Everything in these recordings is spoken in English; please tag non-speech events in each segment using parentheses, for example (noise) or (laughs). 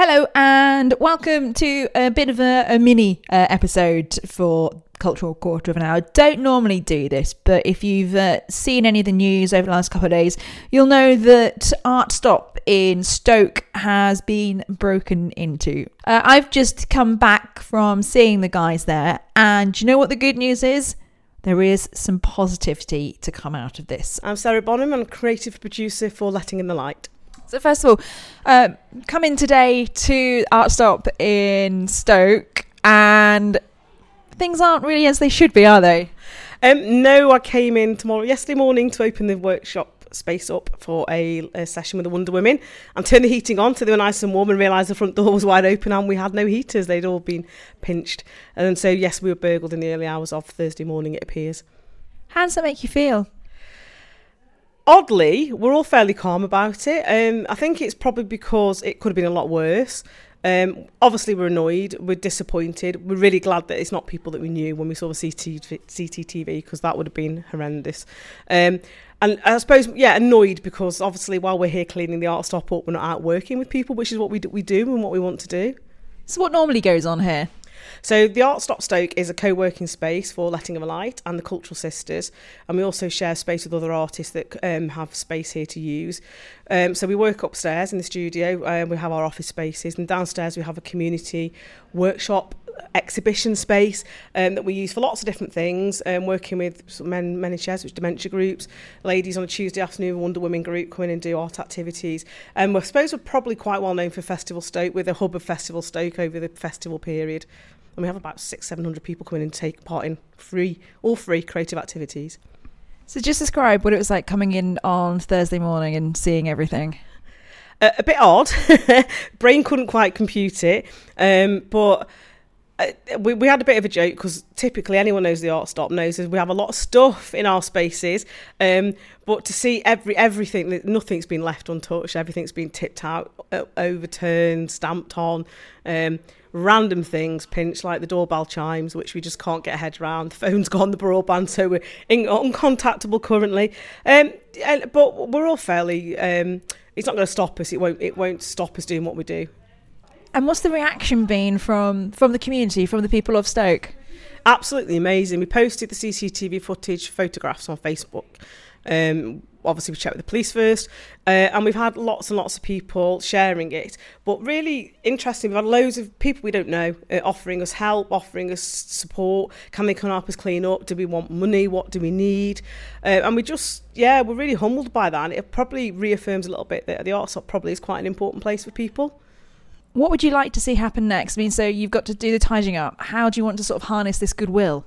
Hello, and welcome to a bit of a, a mini uh, episode for Cultural Quarter of an Hour. Don't normally do this, but if you've uh, seen any of the news over the last couple of days, you'll know that Art Stop in Stoke has been broken into. Uh, I've just come back from seeing the guys there, and you know what the good news is? There is some positivity to come out of this. I'm Sarah Bonham, I'm creative producer for Letting in the Light. So first of all, uh, come in today to Art Stop in Stoke, and things aren't really as they should be, are they? Um, no, I came in tomorrow, yesterday morning, to open the workshop space up for a, a session with the Wonder Women and turned the heating on so they were nice and warm and realised the front door was wide open and we had no heaters. They'd all been pinched. And so, yes, we were burgled in the early hours of Thursday morning, it appears. How does that make you feel? Oddly, we're all fairly calm about it. Um, I think it's probably because it could have been a lot worse. Um, obviously, we're annoyed, we're disappointed. We're really glad that it's not people that we knew when we saw the CCTV, CCTV because that would have been horrendous. Um, and I suppose, yeah, annoyed because obviously while we're here cleaning the art stop up, we're not out working with people, which is what we do, we do and what we want to do. So, what normally goes on here? So the Art Stop Stoke is a co-working space for Letting in the Light and the Cultural Sisters, and we also share space with other artists that um, have space here to use. Um, so we work upstairs in the studio, um, we have our office spaces, and downstairs we have a community workshop exhibition space um, that we use for lots of different things, um, working with men, Men in Sheds, which dementia groups, ladies on a Tuesday afternoon, Wonder Women group come in and do art activities. And um, I suppose we're probably quite well known for Festival Stoke, with a hub of Festival Stoke over the festival period. And we have about six, seven hundred people coming and take part in free, all free creative activities. So just describe what it was like coming in on Thursday morning and seeing everything. Uh, a bit odd. (laughs) Brain couldn't quite compute it, um, but we, we had a bit of a joke because typically anyone knows the art stop knows is we have a lot of stuff in our spaces um, but to see every everything nothing's been left untouched. Everything's been tipped out uh, overturned stamped on um, random things pinched like the doorbell chimes which we just can't get a head around the phone's (laughs) gone the broadband so we're in, uncontactable currently. Um, and, but we're all fairly um, it's not going to stop us it won't it won't stop us doing what we do and what's the reaction been from from the community, from the people of Stoke? Absolutely amazing. We posted the CCTV footage, photographs on Facebook. Um, obviously, we checked with the police first, uh, and we've had lots and lots of people sharing it. But really interesting, we've had loads of people we don't know uh, offering us help, offering us support. Can they come help us clean up? Do we want money? What do we need? Uh, and we just, yeah, we're really humbled by that. And it probably reaffirms a little bit that the art stop probably is quite an important place for people. What would you like to see happen next? I mean, so you've got to do the tidying up. How do you want to sort of harness this goodwill?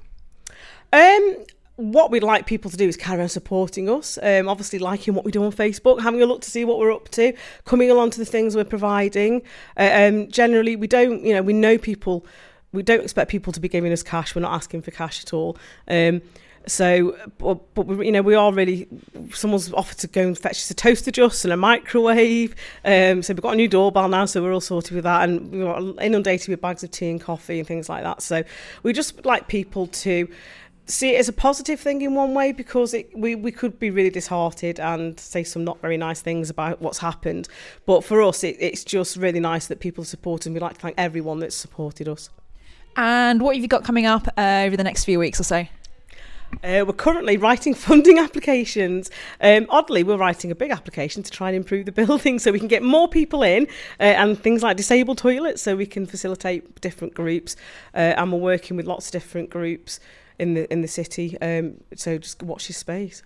Um, what we'd like people to do is carry on supporting us. Um, obviously, liking what we do on Facebook, having a look to see what we're up to, coming along to the things we're providing. Uh, um, generally, we don't, you know, we know people. We don't expect people to be giving us cash. We're not asking for cash at all. Um, so, but, but you know, we are really. Someone's offered to go and fetch us a toaster just and a microwave. Um, so we've got a new doorbell now, so we're all sorted with that, and we're inundated with bags of tea and coffee and things like that. So we just like people to see it as a positive thing in one way because it, we, we could be really disheartened and say some not very nice things about what's happened. But for us, it, it's just really nice that people support and we like to thank everyone that's supported us. And what have you got coming up uh, over the next few weeks or so? Uh, we're currently writing (laughs) funding applications. Um, oddly, we're writing a big application to try and improve the (laughs) building so we can get more people in uh, and things like disabled toilets so we can facilitate different groups. Uh, and we're working with lots of different groups in the in the city. Um, so just watch your space.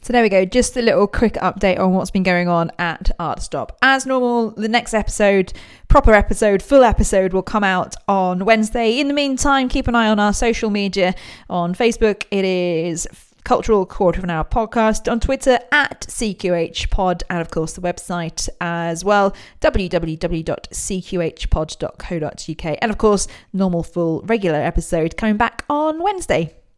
So there we go, just a little quick update on what's been going on at Art Stop. As normal, the next episode, proper episode, full episode, will come out on Wednesday. In the meantime, keep an eye on our social media. On Facebook, it is Cultural Quarter of an Hour Podcast. On Twitter, at CQH Pod. And of course, the website as well, www.cqhpod.co.uk. And of course, normal, full, regular episode coming back on Wednesday.